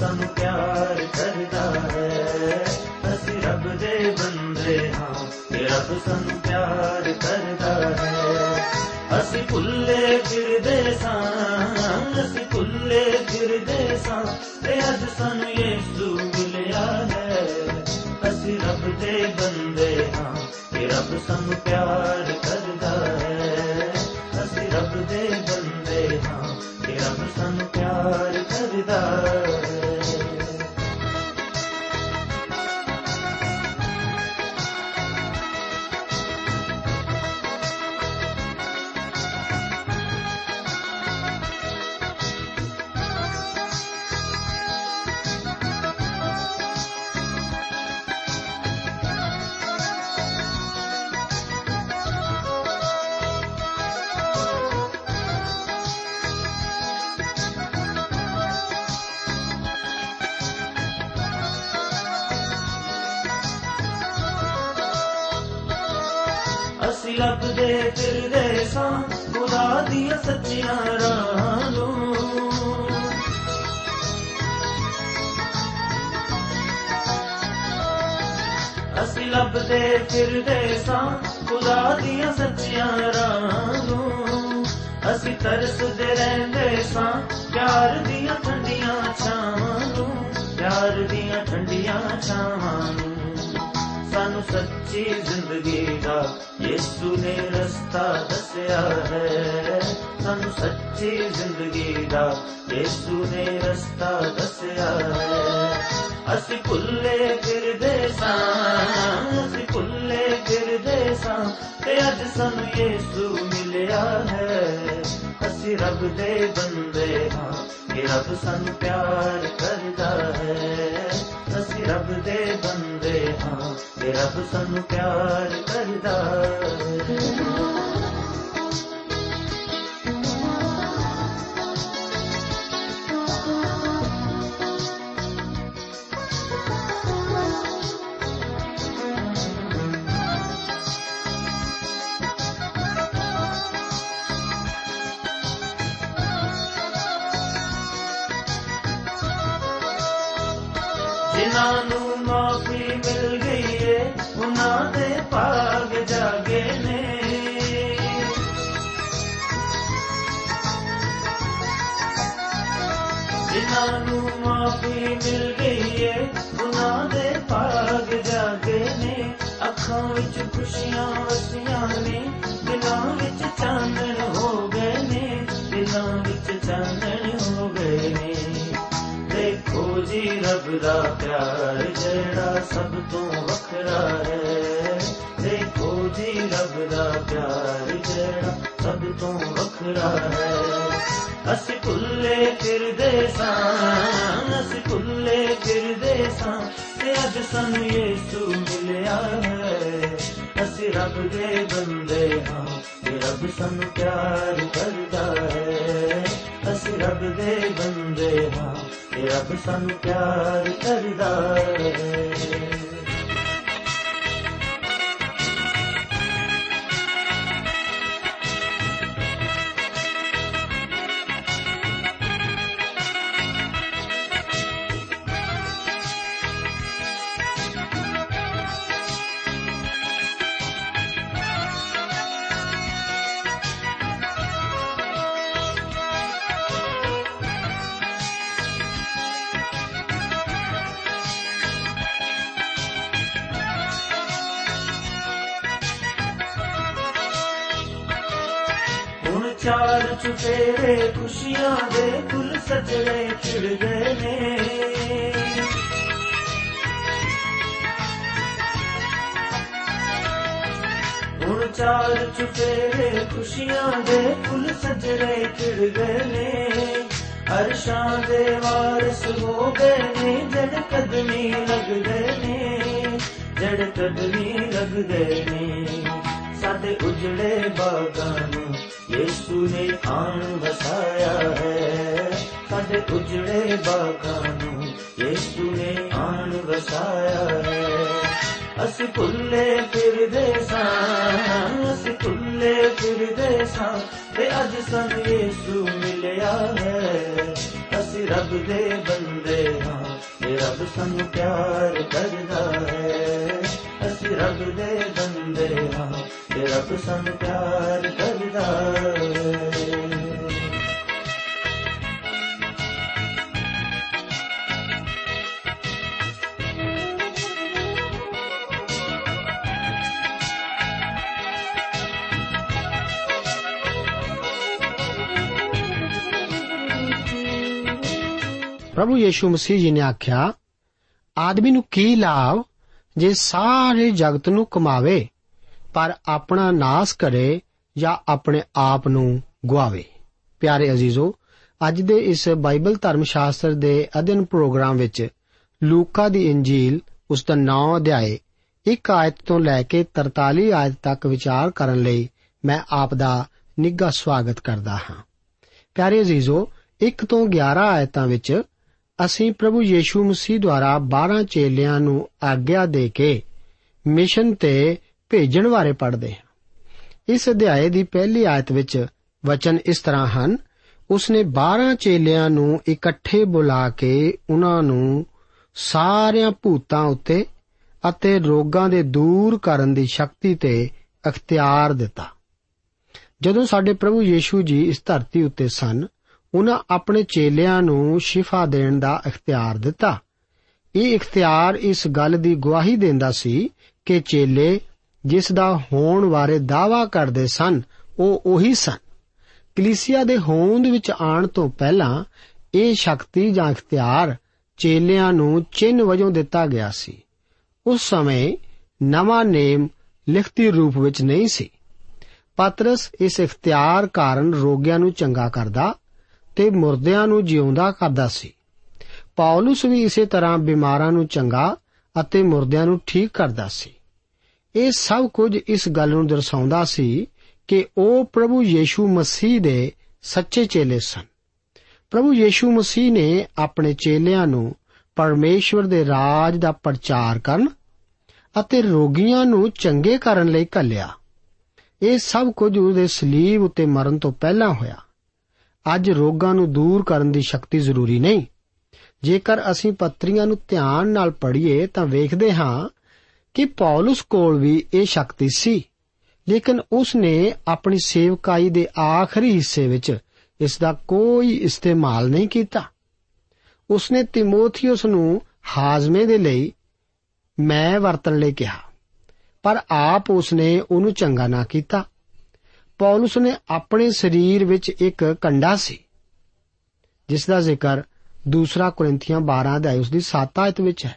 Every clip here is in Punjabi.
ਸਾਨੂੰ ਪਿਆਰ ਕਰਦਾ ਹੈ। ਅਸੀਂ ਰੱਬ ਦੇ ਬੰਦੇ ਹਾਂ ਕਿ ਰੱਬ ਸਾਨੂੰ ਅਸੀਂ ਲੱਭਦੇ ਫਿਰਦੇ ਸਾਂ ਖੁਦਾ ਦੀਆਂ ਸੱਚੀਆਂ ਰਾਹਾਂ ਨੂੰ। ਅਸੀਂ ਲੱਭਦੇ ਫਿਰਦੇ ਸਾਂ ਖੁਦਾ ਦੀਆਂ ਸੱਚੀਆਂ ਰਾਹਾਂ ਨੂੰ। ਅਸੀਂ ਤਰਸਦੇ ਰਹਿੰਦੇ ਸਾਂ ਪਿਆਰ ਦੀਆਂ ਠੰਡੀਆਂ ਛਾਵਾਂ ਨੂੰ। ਪਿਆਰ ਦੀਆਂ ਠੰਡੀਆਂ ਛਾਵਾਂ ਨੂੰ। ਸਾਨੂੰ ਸੱਚੀ ਜ਼ਿੰਦਗੀ ਦਾ ਯਿਸੂ ਨੇ ਰਸਤਾ ਦੱਸਿਆ ਹੈ। ਸਾਨੂੰ ਸੱਚੀ ਜ਼ਿੰਦਗੀ ਦਾ ਯਿਸੂ ਨੇ ਰਸਤਾ ਦੱਸਿਆ ਹੈ। ਅਸੀਂ ਭੁੱਲੇ ਫਿਰਦੇ ਸਾਂ, ਅਸੀਂ ਭੁੱਲੇ ਫਿਰਦੇ ਸਾਂ ਤੇ ਅੱਜ ਸਾਨੂੰ ਯਿਸੂ ਮਿਲਿਆ ਹੈ। ਅਸੀਂ ਰੱਬ ਦੇ ਬੰਦੇ ਹਾਂ ਕਿ ਰੱਬ ਸਾਨੂੰ ਪਿਆਰ ਕਰਦਾ ਹੈ। ਅਸੀਂ ਰੱਬ ਦੇ ਬੰਦੇ ਹਾਂ ਕਿ ਰੱਬ ਸਾਨੂੰ ਪਿਆਰ ਕਰਦਾ। ਹੈ ਜਿਨ੍ਹਾਂ ਨੂੰ ਮਾਫੀ ਮਿਲ ਗਈ ਏ। ਉਹਨਾਂ ਦੇ ਭਾਗ ਜਾਗੇ ਨੇ। ਜਿਨ੍ਹਾਂ ਨੂੰ ਮਾਫੀ ਮਿਲ ਗਈ ਏ, ਉਹਨਾਂ ਦੇ ਭਾਗ ਜਾਗੇ ਨੇ। ਅੱਖਾਂ ਵਿੱਚ ਖੁਸ਼ੀਆਂ ਵਸੀਆਂ ਨੇ, ਦਿਲਾਂ ਵਿੱਚ ਚਾਨਣ ਜੀ ਰੱਬ ਦਾ ਪਿਆਰ ਜਿਹੜਾ ਸਭ ਤੋਂ ਵੱਖਰਾ ਹੈ। ਦੇਖੋ ਜੀ ਰੱਬ ਦਾ ਪਿਆਰ ਜਿਹੜਾ ਸਭ ਤੋਂ ਵੱਖਰਾ ਹੈ। ਅਸੀਂ ਭੁੱਲੇ ਫਿਰਦੇ ਸਾਂ, ਅਸੀਂ ਭੁੱਲੇ ਫਿਰਦੇ ਸਾਂ ਤੇ ਅੱਜ ਸਾਨੂੰ ਯਿਸੂ ਮਿਲਿਆ ਹੈ। ਅਸੀਂ ਰੱਬ ਦੇ ਬੰਦੇ ਹਾਂ ਤੇ ਰੱਬ ਸਾਨੂੰ ਪਿਆਰ ਕਰਦਾ ਹੈ। ਅਸੀਂ ਰੱਬ ਦੇ ਬੰਦੇ ਹਾਂ। ਤੇ ਰੱਬ ਸਾਨੂੰ ਪਿਆਰ ਕਰਦਾ ਹੈ ਸਜਣੇ ਖਿੜ ਗਏ ਨੇ। ਹੁਣ ਚਾਰ ਚੁਫੇਰੇ ਖੁਸ਼ੀਆਂ ਦੇ ਫੁੱਲ ਸਜਣੇ ਖਿੜ ਗਏ ਨੇ ਅਰਸ਼ਾਂ ਦੇ ਵਾਰਿਸ ਹੋ ਗਏ ਨੇ ਜੜ ਕਦਮੀ ਲੱਗ ਨੇ। ਜੜ ਕਦਮੀ ਲੱਗ ਨੇ। ਸਾਡੇ ਉਜੜੇ ਬਾਗਾਂ ਨੂੰ ਯਿਸੂ ਨੇ ਆਣ ਵਸਾਇਆ ਹੈ। ਸਾਡੇ ਉਜੜੇ ਬਾਗਾਂ ਨੂੰ ਯਿਸੂ ਨੇ ਆਣ ਵਸਾਇਆ ਹੈ। ਅਸੀਂ ਭੁੱਲੇ ਫਿਰਦੇ ਸਾਂ, ਅਸੀਂ ਭੁੱਲੇ ਫਿਰਦੇ ਸਾਂ ਤੇ ਅੱਜ ਸਾਨੂੰ ਯਿਸੂ ਮਿਲਿਆ ਹੈ। ਅਸੀਂ ਰੱਬ ਦੇ ਬੰਦੇ ਹਾਂ, ਤੇ ਰੱਬ ਸਾਨੂੰ ਪਿਆਰ ਕਰਦਾ ਹੈ। ਅਸੀਂ ਰੱਬ ਦੇ ਬੰਦੇ ਹਾਂ, ਤੇ ਰੱਬ ਸਾਨੂੰ ਪਿਆਰ ਕਰਦਾ ਹੈ। ਪ੍ਰਭੂ ਯੀਸ਼ੂ ਮਸੀਹ ਜੀ ਨੇ ਆਖਿਆ, ਆਦਮੀ ਨੂੰ ਕੀ ਲਾਭ ਜੇ ਸਾਰੇ ਜਗਤ ਨੂੰ ਕਮਾਵੇ, ਪਰ ਆਪਣਾ ਨਾਸ ਕਰੇ ਜਾਂ ਆਪਣੇ ਆਪ ਨੂੰ ਗਵਾਵੇ ਪਿਆਰੇ ਅਜ਼ੀਜ਼ੋ, ਅੱਜ ਦੇ ਇਸ ਬਾਈਬਲ ਧਰਮ ਸ਼ਾਸਤਰ ਦੇ ਅਧਿਨ ਪ੍ਰੋਗਰਾਮ ਵਿੱਚ ਲੂਕਾ ਦੀ ਇੰਜੀਲ ਉਸ ਦਾ 9 ਅਧਿਆਏ, ਇੱਕ ਆਇਤ ਤੋਂ ਲੈ ਕੇ 43 ਆਇਤ ਤੱਕ ਵਿਚਾਰ ਕਰਨ ਲਈ ਮੈਂ ਆਪ ਦਾ ਨਿੱਘਾ ਸਵਾਗਤ ਕਰਦਾ ਹਾਂ। ਪਿਆਰੇ ਅਜ਼ੀਜ਼ੋ 1 ਤੋਂ 11 ਆਇਤਾਂ ਵਿੱਚ ਅਸੀਂ ਪ੍ਰਭੂ ਯੀਸ਼ੂ ਮਸੀਹ ਦੁਆਰਾ 12 ਚੇਲਿਆਂ ਨੂੰ ਆਗਿਆ ਦੇ ਕੇ ਮਿਸ਼ਨ ਤੇ ਭੇਜਣ ਬਾਰੇ ਪੜ੍ਹਦੇ ਹਾਂ। ਇਸ ਅਧਿਆਏ ਦੀ ਪਹਿਲੀ ਆਇਤ ਵਿੱਚ ਵਚਨ ਇਸ ਤਰ੍ਹਾਂ ਹਨ, ਉਸਨੇ 12 ਚੇਲਿਆਂ ਨੂੰ ਇਕੱਠੇ ਬੁਲਾ ਕੇ ਉਹਨਾਂ ਨੂੰ ਸਾਰਿਆਂ ਭੂਤਾਂ ਉੱਤੇ ਅਤੇ ਰੋਗਾਂ ਦੇ ਦੂਰ ਕਰਨ ਦੀ ਸ਼ਕਤੀ ਤੇ ਅਖਤਿਆਰ ਦਿੱਤਾ। ਜਦੋਂ ਸਾਡੇ ਪ੍ਰਭੂ ਯੀਸ਼ੂ ਜੀ ਇਸ ਧਰਤੀ ਉੱਤੇ ਸਨ ਉਹਨਾਂ ਆਪਣੇ ਚੇਲਿਆਂ ਨੂੰ ਸ਼ਿਫਾ ਦੇਣ ਦਾ ਇਖਤਿਆਰ ਦਿੱਤਾ। ਇਹ ਇਖਤਿਆਰ ਇਸ ਗੱਲ ਦੀ ਗਵਾਹੀ ਦਿੰਦਾ ਸੀ ਕਿ ਚੇਲੇ ਜਿਸ ਦਾ ਹੋਣ ਬਾਰੇ ਦਾਵਾ ਕਰਦੇ ਸਨ, ਉਹ ਉਹੀ ਸਨ। ਕਲੀਸਿਆ ਦੇ ਹੋਂਦ ਵਿੱਚ ਆਉਣ ਤੋਂ ਪਹਿਲਾਂ ਇਹ ਸ਼ਕਤੀ ਜਾਂ ਇਖਤਿਆਰ ਚੇਲਿਆਂ ਨੂੰ ਚਿੰਨ ਵਜੋਂ ਦਿੱਤਾ ਗਿਆ ਸੀ। ਉਸ ਸਮੇਂ ਨਵਾਂ ਨੇਮ ਲਿਖਤੀ ਰੂਪ ਵਿੱਚ ਨਹੀਂ ਸੀ। ਪਤਰਸ ਇਸ ਇਖਤਿਆਰ ਕਾਰਨ ਰੋਗੀਆਂ ਨੂੰ ਚੰਗਾ ਕਰਦਾ ਤੇ ਮੁਰਦਿਆਂ ਨੂੰ ਜਿਉਂਦਾ ਕਰਦਾ ਸੀ। ਪੌਲਸ ਵੀ ਇਸੇ ਤਰ੍ਹਾਂ ਬਿਮਾਰਾਂ ਨੂੰ ਚੰਗਾ ਅਤੇ ਮੁਰਦਿਆਂ ਨੂੰ ਠੀਕ ਕਰਦਾ ਸੀ। ਇਹ ਸਭ ਕੁਝ ਇਸ ਗੱਲ ਨੂੰ ਦਰਸਾਉਂਦਾ ਸੀ ਕਿ ਉਹ ਪ੍ਰਭੂ ਯੀਸ਼ੂ ਮਸੀਹ ਦੇ ਸੱਚੇ ਚੇਲੇ ਸਨ। ਪ੍ਰਭੂ ਯੀਸ਼ੂ ਮਸੀਹ ਨੇ ਆਪਣੇ ਚੇਲਿਆਂ ਨੂੰ ਪਰਮੇਸ਼ਵਰ ਦੇ ਰਾਜ ਦਾ ਪ੍ਰਚਾਰ ਕਰਨ ਅਤੇ ਰੋਗੀਆਂ ਨੂੰ ਚੰਗੇ ਕਰਨ ਲਈ ਘੱਲਿਆ। ਇਹ ਸਭ ਕੁਝ ਉਹਦੇ ਸਲੀਬ ਉੱਤੇ ਮਰਨ ਤੋਂ ਪਹਿਲਾਂ ਹੋਇਆ। ਅੱਜ ਰੋਗਾਂ ਨੂੰ ਦੂਰ ਕਰਨ ਦੀ ਸ਼ਕਤੀ ਜ਼ਰੂਰੀ ਨਹੀਂ। ਜੇਕਰ ਅਸੀਂ ਪੱਤਰੀਆਂ ਨੂੰ ਧਿਆਨ ਨਾਲ ਪੜ੍ਹੀਏ ਤਾਂ ਵੇਖਦੇ ਹਾਂ ਕਿ ਪੌਲਸ ਕੋਲ ਵੀ ਇਹ ਸ਼ਕਤੀ ਸੀ, ਲੇਕਿਨ ਉਸ ਨੇ ਆਪਣੀ ਸੇਵਕਾਈ ਦੇ ਆਖਰੀ ਹਿੱਸੇ ਵਿੱਚ ਇਸ ਦਾ ਕੋਈ ਇਸਤੇਮਾਲ ਨਹੀਂ ਕੀਤਾ। ਉਸ ਨੇ ਤਿਮੋਥੀਉਸ ਨੂੰ ਹਾਜ਼ਮੇ ਦੇ ਲਈ ਮੈਂ ਵਰਤਣ ਲਈ ਕਿਹਾ, ਪਰ ਆਪ ਉਸ ਨੇ ਉਹਨੂੰ ਚੰਗਾ ਨਾ ਕੀਤਾ। ਪੌਲਸ ਨੇ ਆਪਣੇ ਸਰੀਰ ਵਿੱਚ ਇੱਕ ਕੰਡਾ ਸੀ, ਜਿਸ ਦਾ ਜ਼ਿਕਰ ਦੂਸਰਾ ਕੋਰਿੰਥੀਆਂ 12 ਅਧਿਆਇ ਉਸ ਦੀ 7 ਆਇਤ ਵਿੱਚ ਹੈ।